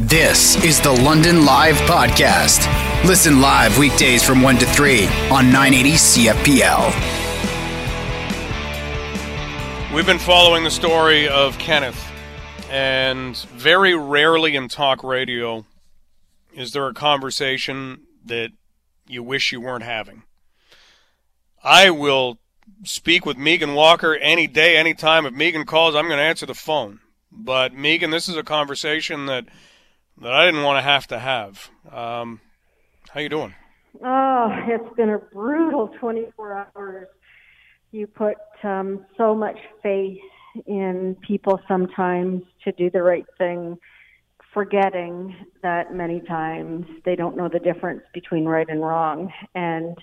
This is the London Live Podcast. Listen live weekdays from 1 to 3 on 980 CFPL. We've been following the story of Kenneth, and very rarely in talk radio is there a conversation that you wish you weren't having. I will speak with Megan Walker any day, any time. If Megan calls, I'm going to answer the phone. But Megan, this is a conversation that that I didn't want to have to have. Um, how you doing? Oh, it's been a brutal 24 hours. You put um, so much faith in people sometimes to do the right thing, forgetting that many times they don't know the difference between right and wrong. And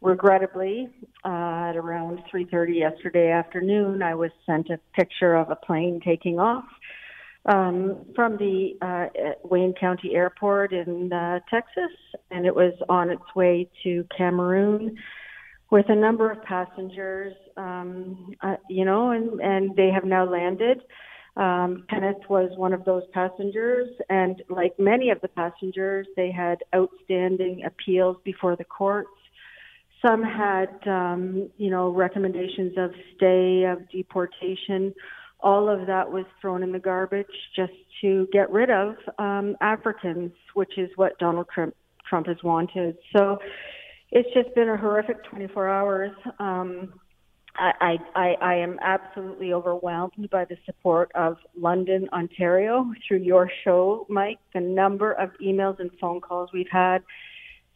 regrettably, uh, at around 3:30 yesterday afternoon, I was sent a picture of a plane taking off um, from the uh, Wayne County Airport in uh, Texas, and it was on its way to Cameroon with a number of passengers. Um, uh, you know, and and they have now landed. Um, Kenneth was one of those passengers, and like many of the passengers, they had outstanding appeals before the courts some had, um, you know, recommendations of stay, of deportation. All of that was thrown in the garbage just to get rid of um, Africans, which is what Donald Trump, Trump has wanted. So it's just been a horrific 24 hours. Um, I, I, I am absolutely overwhelmed by the support of London, Ontario through your show, Mike. The number of emails and phone calls we've had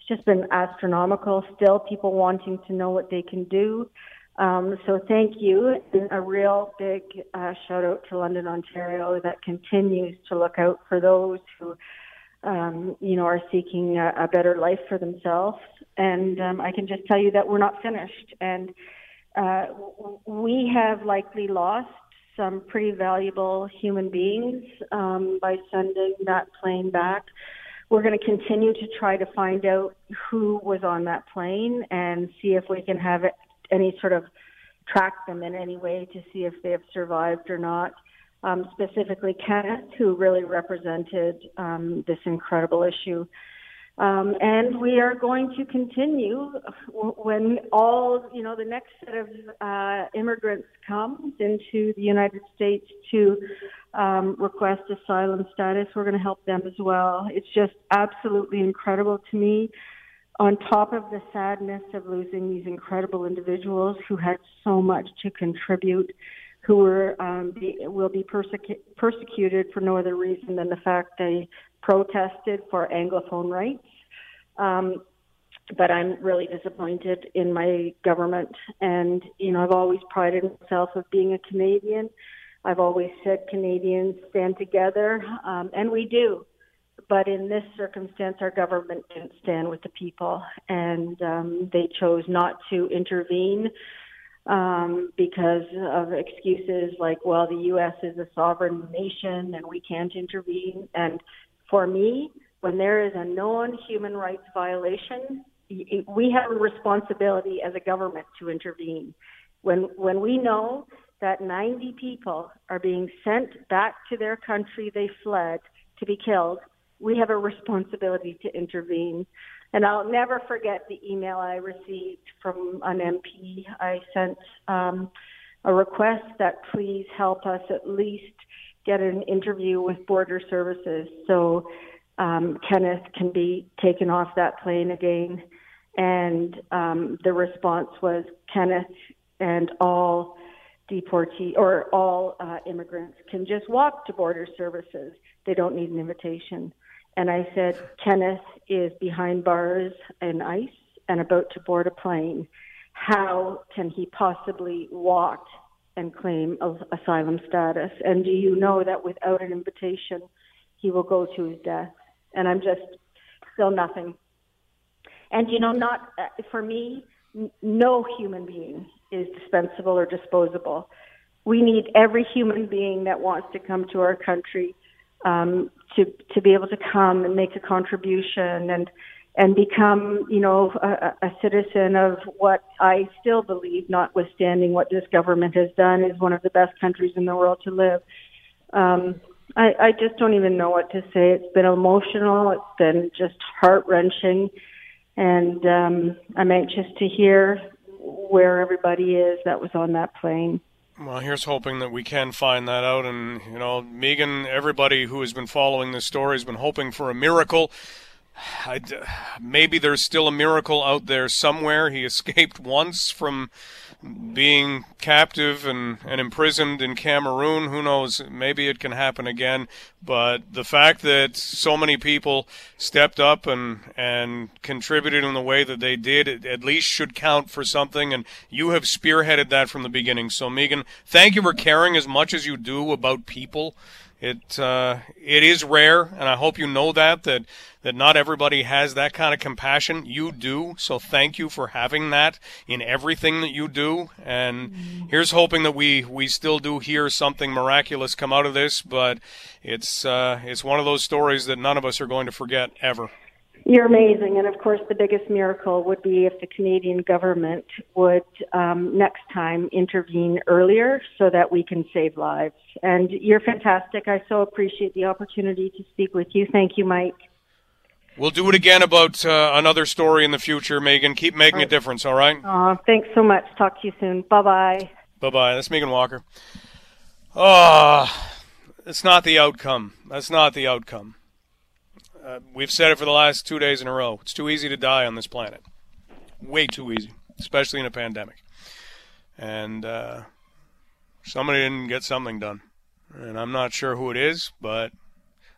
it's just been astronomical. Still, people wanting to know what they can do. Um, so thank you, and a real big uh, shout out to London, Ontario, that continues to look out for those who, um, you know, are seeking a, a, better life for themselves. And um, I can just tell you that we're not finished, and uh, we have likely lost some pretty valuable human beings um, by sending that plane back we're going to continue to try to find out who was on that plane and see if we can have any sort of track them in any way to see if they have survived or not. Um, specifically, Kenneth, who really represented um, this incredible issue. Um, and we are going to continue when all, you know, the next set of uh, immigrants comes into the United States to um, request asylum status. We're going to help them as well. It's just absolutely incredible to me. On top of the sadness of losing these incredible individuals who had so much to contribute, who were um, be, will be persecu- persecuted for no other reason than the fact they protested for Anglophone rights. Um, but I'm really disappointed in my government. And, you know, I've always prided myself of being a Canadian. I've always said Canadians stand together, um, and we do. But in this circumstance, our government didn't stand with the people, and um, they chose not to intervene um, because of excuses like, well, the U.S. is a sovereign nation and we can't intervene. And for me, when there is a known human rights violation, we have a responsibility as a government to intervene. When when we know that 90 people are being sent back to their country they fled to be killed, we have a responsibility to intervene. And I'll never forget the email I received from an MP. I sent um, a request that please help us at least get an interview with Border Services. So um, Kenneth can be taken off that plane again. And um, the response was Kenneth and all deportee or all uh, immigrants can just walk to border services. They don't need an invitation. And I said, Kenneth is behind bars and ICE and about to board a plane. How can he possibly walk and claim asylum status? And do you know that without an invitation, he will go to his death? and I'm just still nothing. And you know, not uh, for me, n- no human being is dispensable or disposable. We need every human being that wants to come to our country um, to to be able to come and make a contribution and and become, you know, a, a citizen of what I still believe, notwithstanding what this government has done, is one of the best countries in the world to live. Um, I, I just don't even know what to say. It's been emotional. It's been just heart wrenching, and um, I'm anxious to hear where everybody is that was on that plane. Well, here's hoping that we can find that out. And, you know, Megan, everybody who has been following this story has been hoping for a miracle. Maybe there's still a miracle out there somewhere. He escaped once from being captive and, and imprisoned in Cameroon. Who knows? Maybe it can happen again. But the fact that so many people stepped up and, and contributed in the way that they did at least should count for something. And you have spearheaded that from the beginning. So, Megan, thank you for caring as much as you do about people. It uh, it is rare, and I hope you know that that that not everybody has that kind of compassion. You do, so thank you for having that in everything that you do. And mm-hmm. here's hoping that we we still do hear something miraculous come out of this. But it's uh, it's one of those stories that none of us are going to forget ever. You're amazing. And of course, the biggest miracle would be if the Canadian government would um, next time intervene earlier so that we can save lives. And you're fantastic. I so appreciate the opportunity to speak with you. Thank you, Mike. We'll do it again about uh, another story in the future, Megan. Keep making a difference, all right? Oh, thanks so much. Talk to you soon. Bye bye. Bye bye. That's Megan Walker. Ah, oh, it's not the outcome. That's not the outcome. Uh, we've said it for the last two days in a row. It's too easy to die on this planet. Way too easy, especially in a pandemic. And uh, somebody didn't get something done. And I'm not sure who it is, but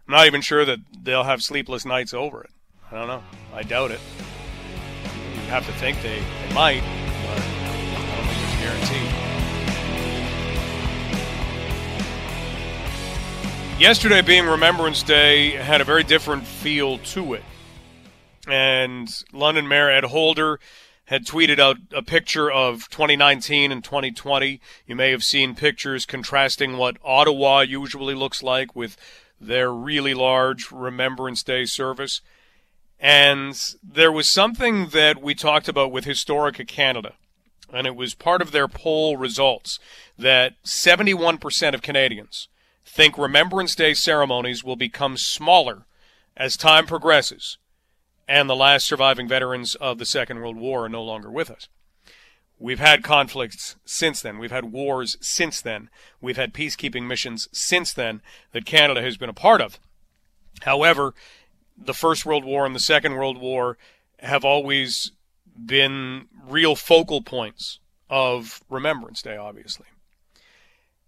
I'm not even sure that they'll have sleepless nights over it. I don't know. I doubt it. You have to think they, they might, Yesterday, being Remembrance Day, had a very different feel to it. And London Mayor Ed Holder had tweeted out a picture of 2019 and 2020. You may have seen pictures contrasting what Ottawa usually looks like with their really large Remembrance Day service. And there was something that we talked about with Historica Canada, and it was part of their poll results that 71% of Canadians think Remembrance Day ceremonies will become smaller as time progresses and the last surviving veterans of the Second World War are no longer with us. We've had conflicts since then. We've had wars since then. We've had peacekeeping missions since then that Canada has been a part of. However, the First World War and the Second World War have always been real focal points of Remembrance Day, obviously.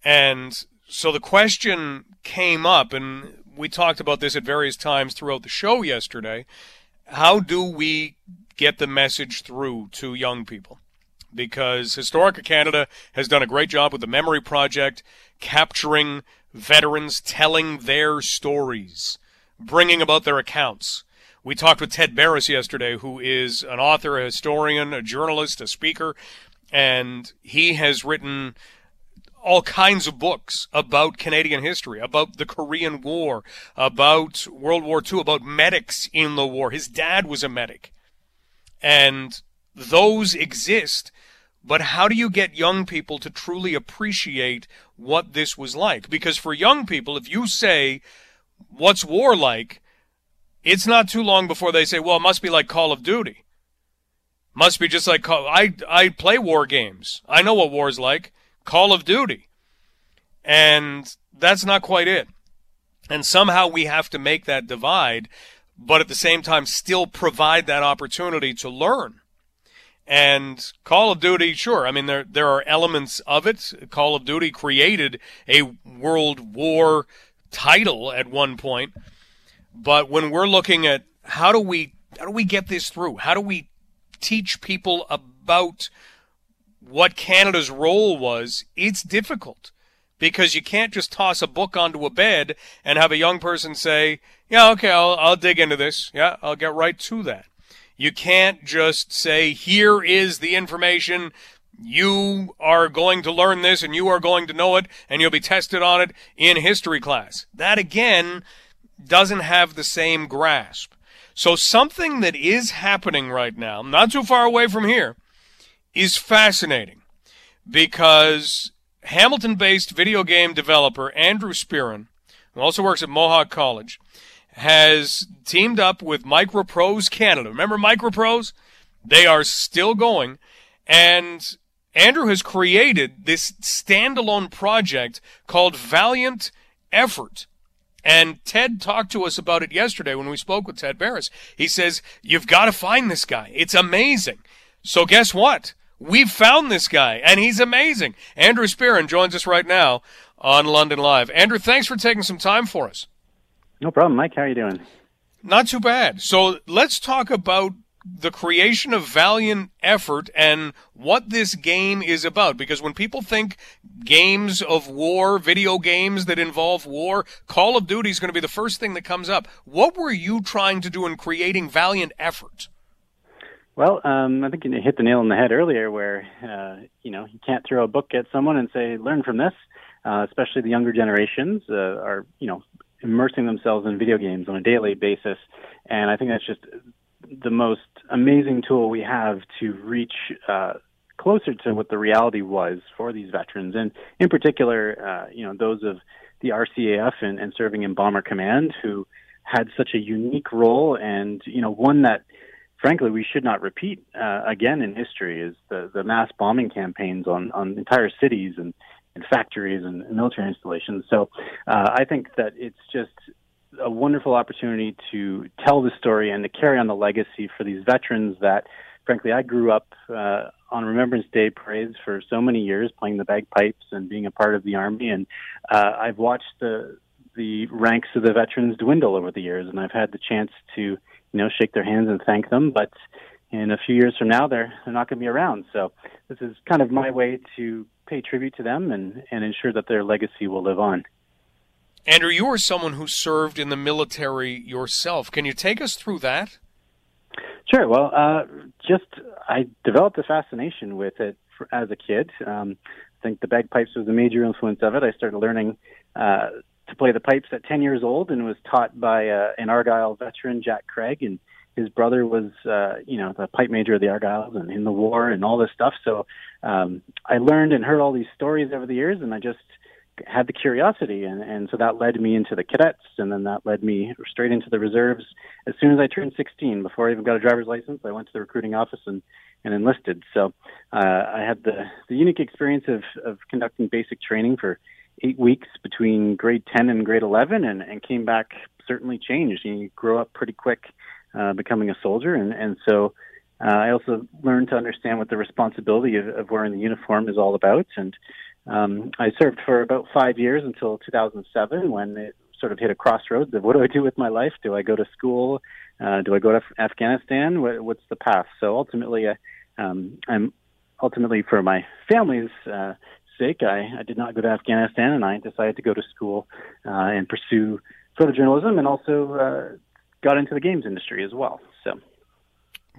And so the question came up, and we talked about this at various times throughout the show yesterday. How do we get the message through to young people? Because Historica Canada has done a great job with the Memory Project, capturing veterans, telling their stories, bringing about their accounts. We talked with Ted Barris yesterday, who is an author, a historian, a journalist, a speaker, and he has written all kinds of books about Canadian history, about the Korean War, about World War II, about medics in the war. His dad was a medic. And those exist. But how do you get young people to truly appreciate what this was like? Because for young people, if you say, What's war like? it's not too long before they say, Well, it must be like Call of Duty. Must be just like. I, I play war games. I know what war's like. Call of Duty. And that's not quite it. And somehow we have to make that divide, but at the same time still provide that opportunity to learn. And Call of Duty, sure. I mean, there there are elements of it. Call of Duty created a World War title at one point, but when we're looking at how do we how do we get this through? How do we teach people about what Canada's role was, it's difficult because you can't just toss a book onto a bed and have a young person say, "Yeah, okay, I'll I'll dig into this. Yeah, I'll get right to that." You can't just say, "Here is the information. You are going to learn this and you are going to know it and you'll be tested on it in history class." That again doesn't have the same grasp. So something that is happening right now, not too far away from here, is fascinating because Hamilton based video game developer Andrew Spearin, who also works at Mohawk College, has teamed up with Microprose Canada. Remember Microprose? They are still going. And Andrew has created this standalone project called Valiant Effort. And Ted talked to us about it yesterday when we spoke with Ted Barris. He says, You've got to find this guy. It's amazing. So guess what? We've found this guy, and he's amazing. Andrew Spearin joins us right now on London Live. Andrew, thanks for taking some time for us. No problem, Mike. How are you doing? Not too bad. So let's talk about the creation of valiant effort and what this game is about. Because when people think games of war, video games that involve war, Call of Duty is going to be the first thing that comes up. What were you trying to do in creating valiant effort? Well, um, I think you hit the nail on the head earlier, where uh, you know you can't throw a book at someone and say, "Learn from this." Uh, especially the younger generations uh, are, you know, immersing themselves in video games on a daily basis, and I think that's just the most amazing tool we have to reach uh, closer to what the reality was for these veterans, and in particular, uh, you know, those of the RCAF and, and serving in Bomber Command who had such a unique role, and you know, one that frankly we should not repeat uh, again in history is the the mass bombing campaigns on on entire cities and and factories and military installations. So uh, I think that it's just a wonderful opportunity to tell the story and to carry on the legacy for these veterans that, frankly, I grew up uh, on Remembrance Day parades for so many years, playing the bagpipes and being a part of the army, and uh, I've watched the the ranks of the veterans dwindle over the years, and I've had the chance to, you know, shake their hands and thank them, but in a few years from now, they're they're not going to be around. So this is kind of my way to pay tribute to them and and ensure that their legacy will live on. Andrew, you are someone who served in the military yourself. Can you take us through that? Sure. Well, uh, just I developed a fascination with it for, as a kid. Um, I think the bagpipes was a major influence of it. I started learning uh, to play the pipes at 10 years old and was taught by uh, an Argyll veteran, Jack Craig, and his brother was, uh, you know, the pipe major of the Argylls and in the war and all this stuff. So um, I learned and heard all these stories over the years, and I just had the curiosity, and, and so that led me into the cadets, and then that led me straight into the reserves. As soon as I turned 16, before I even got a driver's license, I went to the recruiting office and, and enlisted. So uh, I had the, the unique experience of, of conducting basic training for eight weeks between grade 10 and grade 11, and, and came back certainly changed. You grow up pretty quick uh, becoming a soldier, and, and so uh, I also learned to understand what the responsibility of, of wearing the uniform is all about, and um, I served for about five years until 2007 when it sort of hit a crossroads of what do I do with my life? Do I go to school? Uh, do I go to Afghanistan? What, what's the path? So ultimately, uh, um, I'm ultimately for my family's uh, sake, I, I did not go to Afghanistan, and I decided to go to school uh, and pursue photojournalism, and also uh, got into the games industry as well. So.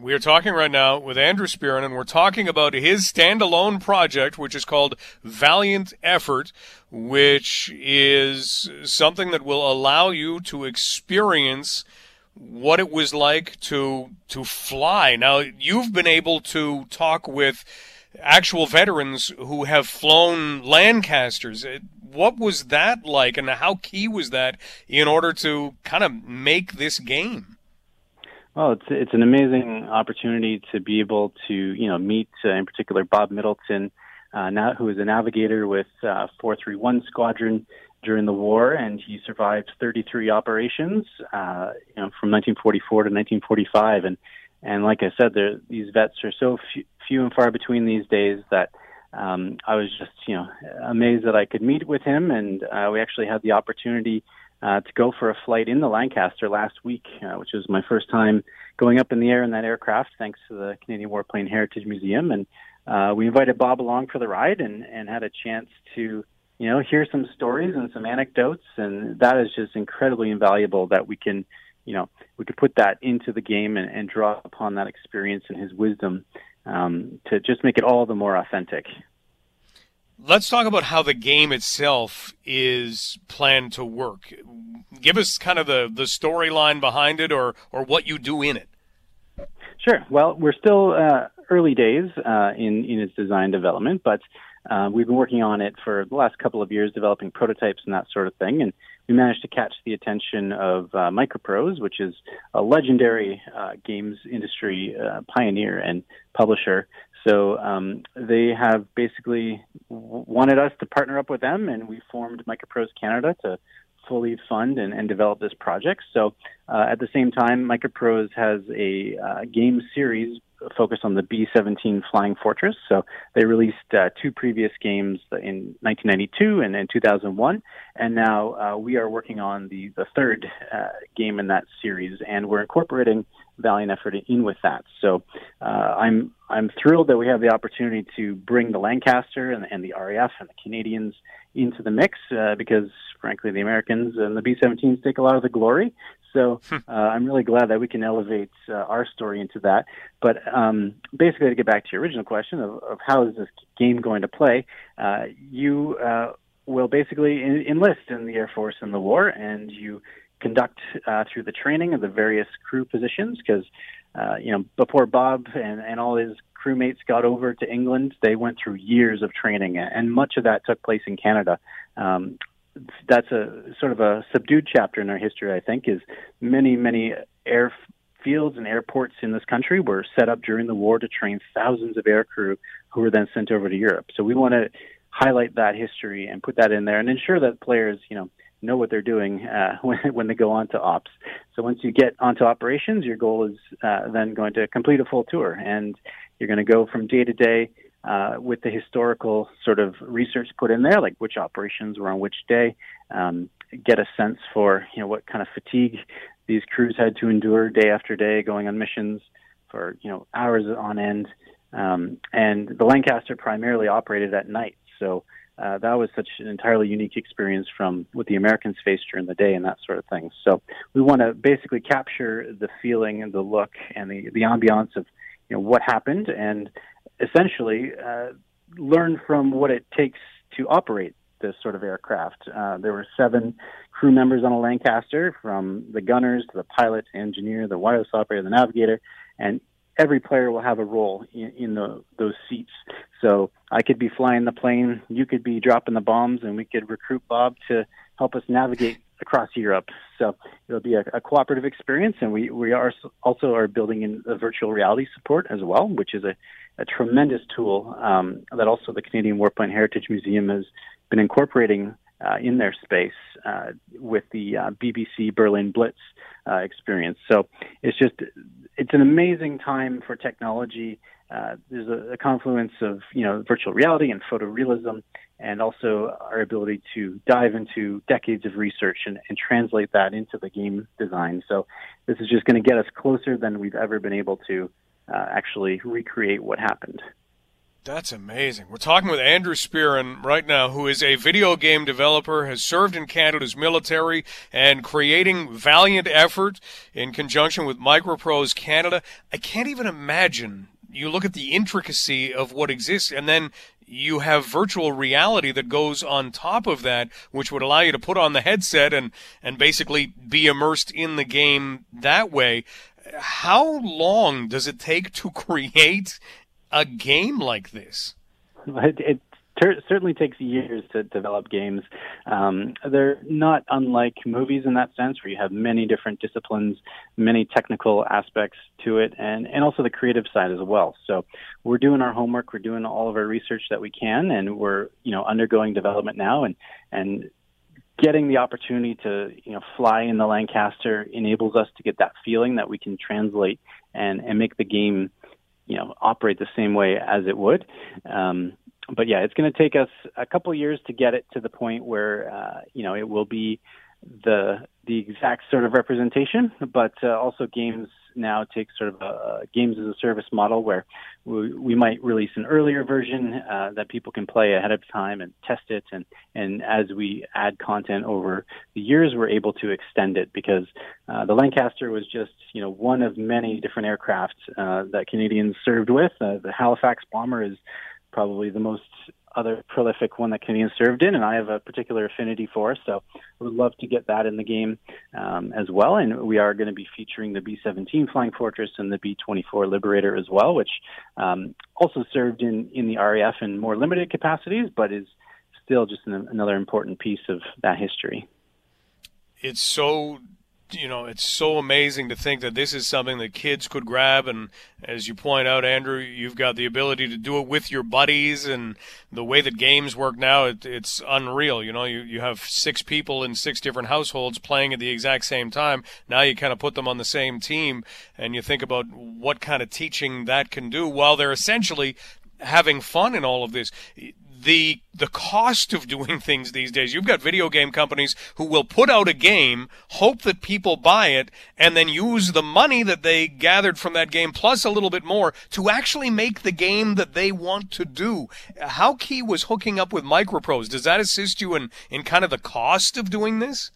We are talking right now with Andrew Spearin, and we're talking about his standalone project, which is called Valiant Effort, which is something that will allow you to experience what it was like to to fly. Now, you've been able to talk with actual veterans who have flown Lancasters. What was that like, and how key was that in order to kind of make this game? Well, it's it's an amazing opportunity to be able to you know meet uh, in particular Bob Middleton, uh, now who is a navigator with uh, 431 Squadron during the war, and he survived 33 operations, uh, you know, from 1944 to 1945, and and like I said, these vets are so few, few and far between these days that. Um, I was just, you know, amazed that I could meet with him, and uh, we actually had the opportunity uh, to go for a flight in the Lancaster last week, uh, which was my first time going up in the air in that aircraft, thanks to the Canadian Warplane Heritage Museum. And uh, we invited Bob along for the ride and, and had a chance to, you know, hear some stories and some anecdotes. And that is just incredibly invaluable that we can, you know, we could put that into the game and, and draw upon that experience and his wisdom um, to just make it all the more authentic. Let's talk about how the game itself is planned to work. Give us kind of the, the storyline behind it or, or what you do in it. Sure. Well, we're still uh, early days uh, in, in its design development, but uh, we've been working on it for the last couple of years, developing prototypes and that sort of thing. And we managed to catch the attention of uh, Microprose, which is a legendary uh, games industry uh, pioneer and publisher. So um, they have basically wanted us to partner up with them, and we formed Microprose Canada to fully fund and, and develop this project. So uh, at the same time, Microprose has a uh, game series focused on the B-17 Flying Fortress. So they released uh, two previous games in 1992 and in 2001, and now uh, we are working on the the third uh, game in that series, and we're incorporating valiant effort in with that. So uh, I'm I'm thrilled that we have the opportunity to bring the Lancaster and, and the RAF and the Canadians into the mix uh, because, frankly, the Americans and the B-17s take a lot of the glory. So hmm. uh, I'm really glad that we can elevate uh, our story into that. But um, basically, to get back to your original question of, of how is this game going to play, uh, you uh, will basically enlist in the Air Force in the war, and you conduct uh, through the training of the various crew positions because uh, you know before Bob and, and all his crewmates got over to England, they went through years of training, and much of that took place in Canada. Um, that's a sort of a subdued chapter in our history, I think, is many, many airfields and airports in this country were set up during the war to train thousands of aircrew who were then sent over to Europe. So we want to highlight that history and put that in there and ensure that players, you know, know what they're doing uh, when, when they go on to ops. So once you get onto operations, your goal is uh, then going to complete a full tour, and you're going to go from day to day uh, with the historical sort of research put in there, like which operations were on which day, um, get a sense for you know what kind of fatigue these crews had to endure day after day going on missions for you know hours on end. Um, and the Lancaster primarily operated at night, so uh, that was such an entirely unique experience from what the Americans faced during the day and that sort of thing. So we want to basically capture the feeling and the look and the the ambiance of you know what happened and essentially uh, learn from what it takes to operate this sort of aircraft. Uh, there were seven crew members on a Lancaster, from the gunners to the pilot, engineer, the wireless operator, the navigator, and every player will have a role in, in the, those seats. So I could be flying the plane, you could be dropping the bombs, and we could recruit Bob to help us navigate across Europe. So it'll be a, a, cooperative experience, and we, we are also are building in the virtual reality support as well, which is a, a tremendous tool um, that also the Canadian Warplane Heritage Museum has been incorporating uh, in their space uh, with the uh, BBC Berlin Blitz uh, experience. So it's just it's an amazing time for technology. Uh, there's a, a, confluence of you know virtual reality and photorealism, and also our ability to dive into decades of research and, and translate that into the game design. So this is just going to get us closer than we've ever been able to uh, actually recreate what happened. That's amazing. We're talking with Andrew Spearin right now, who is a video game developer, has served in Canada's military, and creating valiant effort in conjunction with Microprose Canada. I can't even imagine. You look at the intricacy of what exists, and then you have virtual reality that goes on top of that, which would allow you to put on the headset and, and basically be immersed in the game that way. How long does it take to create a game like this? It, it ter- certainly takes years to develop games. Um, they're not unlike movies in that sense, where you have many different disciplines, many technical aspects to it, and, and also the creative side as well. So we're doing our homework, we're doing all of our research that we can, and we're you know undergoing development now, and and getting the opportunity to you know fly in the Lancaster enables us to get that feeling that we can translate and and make the game you know operate the same way as it would. Um, but yeah, it's going to take us a couple years to get it to the point where uh, you know it will be the the exact sort of representation, but uh, also games now take sort of a, games as a service model where we, we might release an earlier version uh, that people can play ahead of time and test it, and and as we add content over the years, we're able to extend it because uh, the Lancaster was just you know one of many different aircraft uh, that Canadians served with. Uh, the Halifax bomber is probably the most other prolific one that Canadians served in, and I have a particular affinity for. So I would love to get that in the game um, as well. And we are going to be featuring the B-17 Flying Fortress and the B-24 Liberator as well, which um, also served in in the RAF in more limited capacities, but is still just an, another important piece of that history. it's so you know, it's so amazing to think that this is something that kids could grab. And as you point out, Andrew, you've got the ability to do it with your buddies. And the way that games work now, it, it's unreal. You know, you, you have six people in six different households playing at the exact same time. Now you kind of put them on the same team and you think about what kind of teaching that can do while they're essentially having fun in all of this the the cost of doing things these days. You've got video game companies who will put out a game, hope that people buy it, and then use the money that they gathered from that game plus a little bit more to actually make the game that they want to do. How key was hooking up with Microprose? Does that assist you in in kind of the cost of doing this?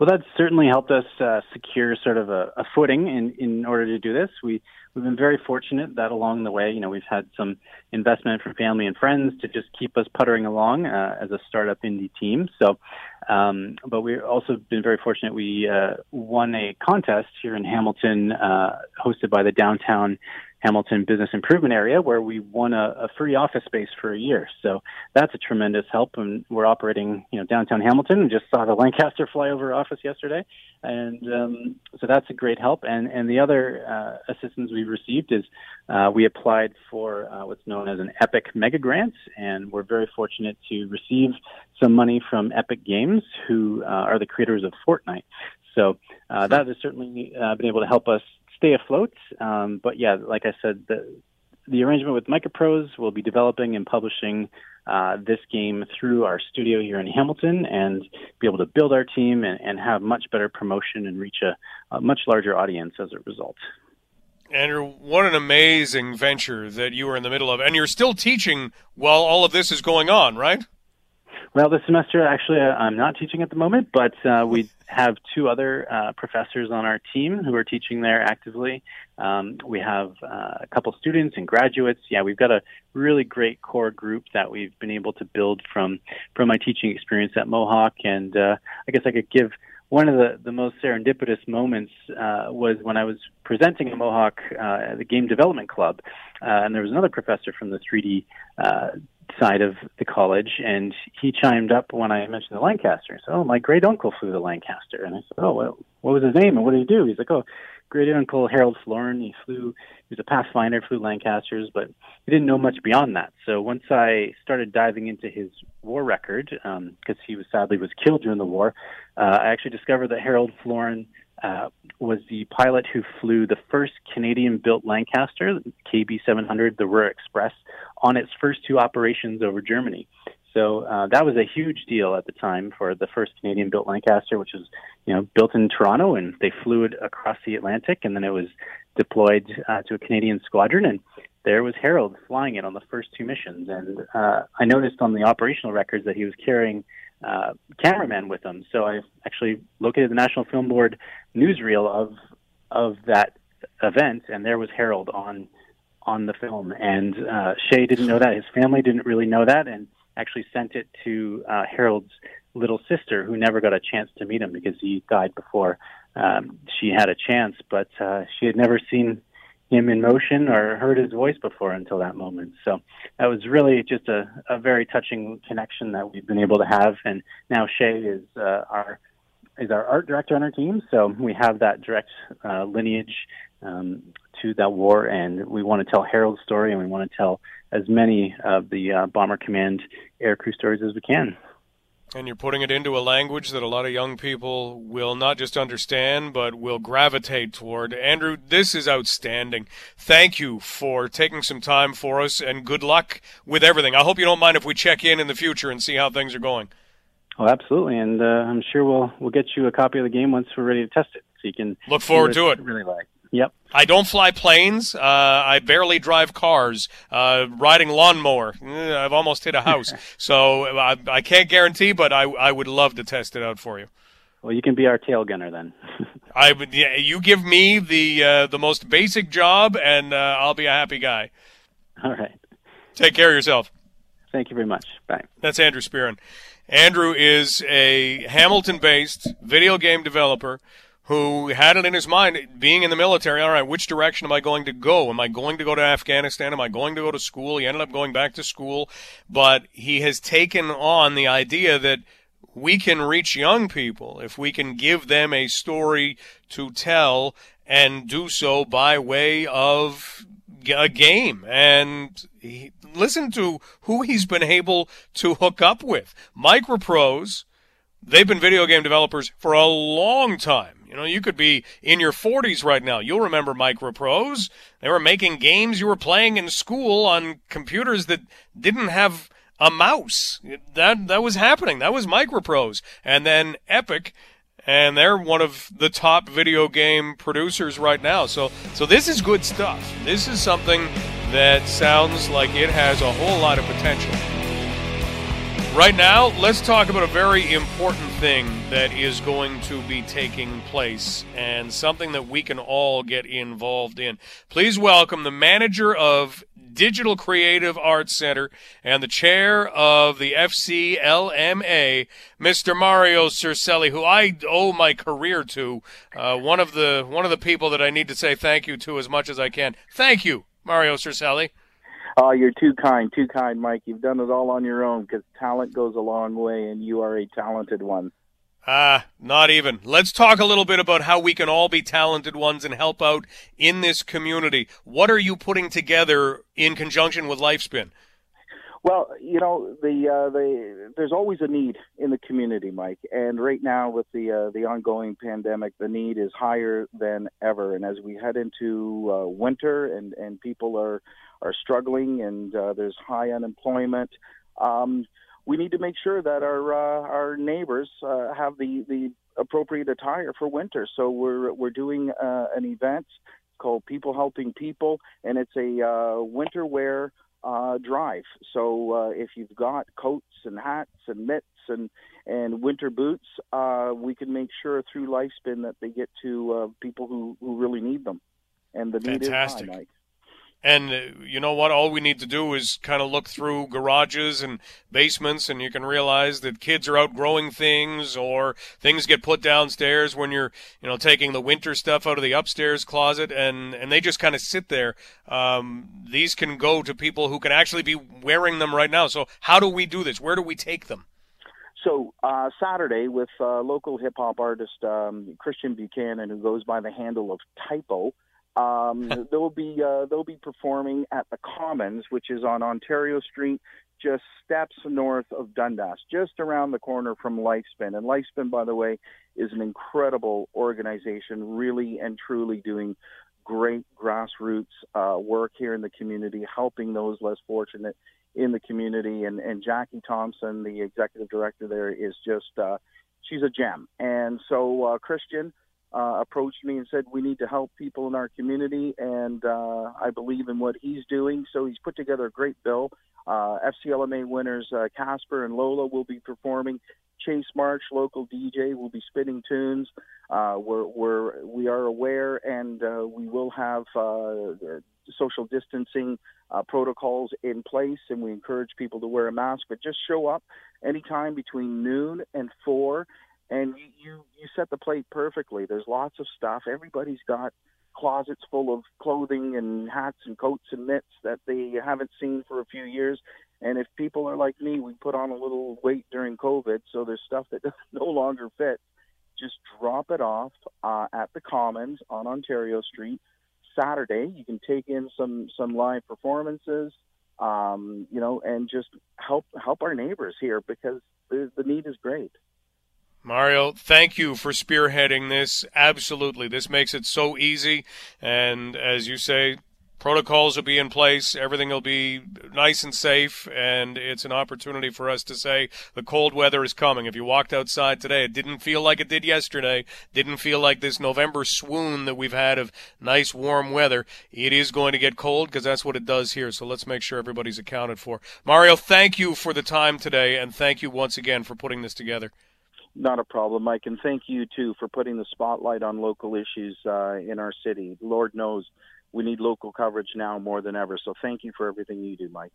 Well, that's certainly helped us uh, secure sort of a, a footing in in order to do this. We we've been very fortunate that along the way, you know, we've had some investment from family and friends to just keep us puttering along uh, as a startup indie team. So, um, but we've also been very fortunate. We uh, won a contest here in Hamilton, uh, hosted by the downtown Hamilton Business Improvement Area, where we won a, a, free office space for a year. So that's a tremendous help. And we're operating, you know, downtown Hamilton. We just saw the Lancaster flyover office yesterday, and um, so that's a great help. And and the other uh, assistance we've received is uh, we applied for uh, what's known as an Epic Mega Grant, and we're very fortunate to receive some money from Epic Games, who uh, are the creators of Fortnite. So uh, that has certainly uh, been able to help us stay afloat. Um, but yeah, like I said, the the arrangement with Microprose will be developing and publishing uh, this game through our studio here in Hamilton and be able to build our team and, and have much better promotion and reach a, a, much larger audience as a result. Andrew, what an amazing venture that you are in the middle of. And you're still teaching while all of this is going on, right? Well, this semester, actually, I'm not teaching at the moment, but uh, we have two other uh, professors on our team who are teaching there actively. Um, we have uh, a couple students and graduates. Yeah, we've got a really great core group that we've been able to build from from my teaching experience at Mohawk. And uh, I guess I could give one of the, the most serendipitous moments uh, was when I was presenting at Mohawk uh, the Game Development Club, uh, and there was another professor from the 3D uh, side of the college, and he chimed up when I mentioned the Lancaster. He said, "Oh, my great uncle flew the Lancaster," and I said, "Oh, well, what was his name and what did he do?" He's like, "Oh, great uncle Harold Florin. He flew. He was a Pathfinder, flew Lancasters, but he didn't know much beyond that. So once I started diving into his war record, because um, he was sadly was killed during the war, uh, I actually discovered that Harold Florin." Uh, was the pilot who flew the first Canadian-built Lancaster, KB700, the Ruhr Express, on its first two operations over Germany. So uh, that was a huge deal at the time for the first Canadian-built Lancaster, which was, you know, built in Toronto, and they flew it across the Atlantic, and then it was deployed uh, to a Canadian squadron, and there was Harold flying it on the first two missions. And uh, I noticed on the operational records that he was carrying uh, cameraman with them. So I actually located the National Film Board newsreel of of that event, and there was Harold on on the film. And uh, Shay didn't know that. His family didn't really know that, and actually sent it to uh, Harold's little sister, who never got a chance to meet him because he died before um, she had a chance. But uh, she had never seen him in motion or heard his voice before until that moment. So that was really just a, a very touching connection that we've been able to have. And now Shay is uh, our is our art director on our team, so we have that direct uh, lineage um, to that war, and we want to tell Harold's story, and we want to tell as many of the uh, Bomber Command air crew stories as we can. And you're putting it into a language that a lot of young people will not just understand, but will gravitate toward. Andrew, this is outstanding. Thank you for taking some time for us, and good luck with everything. I hope you don't mind if we check in in the future and see how things are going. Oh, absolutely, and uh, I'm sure we'll we'll get you a copy of the game once we're ready to test it, so you can look forward to it. Really like. Yep. I don't fly planes. Uh, I barely drive cars. Uh, riding lawnmower, eh, I've almost hit a house. so I, I can't guarantee, but I, I would love to test it out for you. Well, you can be our tail gunner then. I would. Yeah, you give me the uh, the most basic job, and uh, I'll be a happy guy. All right. Take care of yourself. Thank you very much. Bye. That's Andrew Spearin. Andrew is a Hamilton-based video game developer who had it in his mind, being in the military, all right, which direction am I going to go? Am I going to go to Afghanistan? Am I going to go to school? He ended up going back to school, but he has taken on the idea that we can reach young people if we can give them a story to tell and do so by way of a game and he, listen to who he's been able to hook up with microprose they've been video game developers for a long time you know, you could be in your 40s right now. You'll remember Microprose. They were making games you were playing in school on computers that didn't have a mouse. That that was happening. That was Microprose. And then Epic and they're one of the top video game producers right now. So so this is good stuff. This is something that sounds like it has a whole lot of potential. Right now, let's talk about a very important thing that is going to be taking place and something that we can all get involved in. Please welcome the manager of Digital Creative Arts Center and the chair of the FCLMA, Mr. Mario Circelli, who I owe my career to. Uh, one of the one of the people that I need to say thank you to as much as I can. Thank you, Mario Circelli. Oh, you're too kind, too kind, Mike. You've done it all on your own because talent goes a long way, and you are a talented one. Ah, uh, not even. Let's talk a little bit about how we can all be talented ones and help out in this community. What are you putting together in conjunction with Lifespin? Well, you know, the uh, the there's always a need in the community, Mike. And right now, with the uh, the ongoing pandemic, the need is higher than ever. And as we head into uh, winter, and and people are are struggling, and uh, there's high unemployment. Um, we need to make sure that our uh, our neighbors uh, have the the appropriate attire for winter. So we're we're doing uh, an event called People Helping People, and it's a uh, winter wear uh, drive. So uh, if you've got coats and hats and mitts and and winter boots, uh, we can make sure through Lifespin that they get to uh, people who, who really need them. And the need Fantastic. is high, Mike. And uh, you know what? All we need to do is kind of look through garages and basements, and you can realize that kids are outgrowing things, or things get put downstairs when you're, you know, taking the winter stuff out of the upstairs closet, and and they just kind of sit there. Um, these can go to people who can actually be wearing them right now. So how do we do this? Where do we take them? So uh, Saturday with uh, local hip hop artist um, Christian Buchanan, who goes by the handle of Typo. Um, they'll be uh, they'll be performing at the Commons, which is on Ontario Street, just steps north of Dundas, just around the corner from Lifespin. And Lifespin, by the way, is an incredible organization, really and truly doing great grassroots uh, work here in the community, helping those less fortunate in the community. And, and Jackie Thompson, the executive director there, is just uh, she's a gem. And so uh, Christian uh, approached me and said we need to help people in our community, and uh, I believe in what he's doing. So he's put together a great bill. Uh, FCLMA winners uh, Casper and Lola will be performing. Chase March, local DJ, will be spinning tunes. Uh, we're, we're we are aware, and uh, we will have social distancing protocols in place, and we encourage people to wear a mask. But just show up anytime between noon and four and you, you you set the plate perfectly. There's lots of stuff. Everybody's got closets full of clothing and hats and coats and mitts that they haven't seen for a few years. And if people are like me, we put on a little weight during COVID, so there's stuff that no longer fits. Just drop it off uh, at the Commons on Ontario Street Saturday. You can take in some some live performances, um, you know, and just help help our neighbors here because the, the need is great. Mario, thank you for spearheading this. Absolutely. This makes it so easy. And as you say, protocols will be in place. Everything will be nice and safe. And it's an opportunity for us to say the cold weather is coming. If you walked outside today, it didn't feel like it did yesterday. Didn't feel like this November swoon that we've had of nice warm weather. It is going to get cold because that's what it does here. So let's make sure everybody's accounted for. Mario, thank you for the time today. And thank you once again for putting this together. Not a problem, Mike, and thank you too for putting the spotlight on local issues uh, in our city. Lord knows we need local coverage now more than ever. So thank you for everything you do, Mike.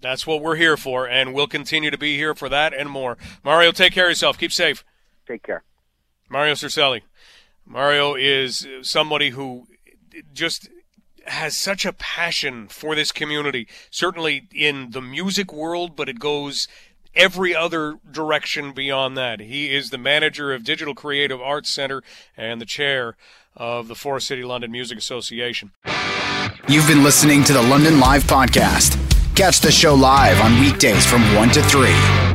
That's what we're here for, and we'll continue to be here for that and more. Mario, take care of yourself. Keep safe. Take care. Mario Circelli. Mario is somebody who just has such a passion for this community, certainly in the music world, but it goes every other direction beyond that. He is the manager of Digital Creative Arts Center and the chair of the Forest City London Music Association. You've been listening to the London Live Podcast. Catch the show live on weekdays from 1 to 3.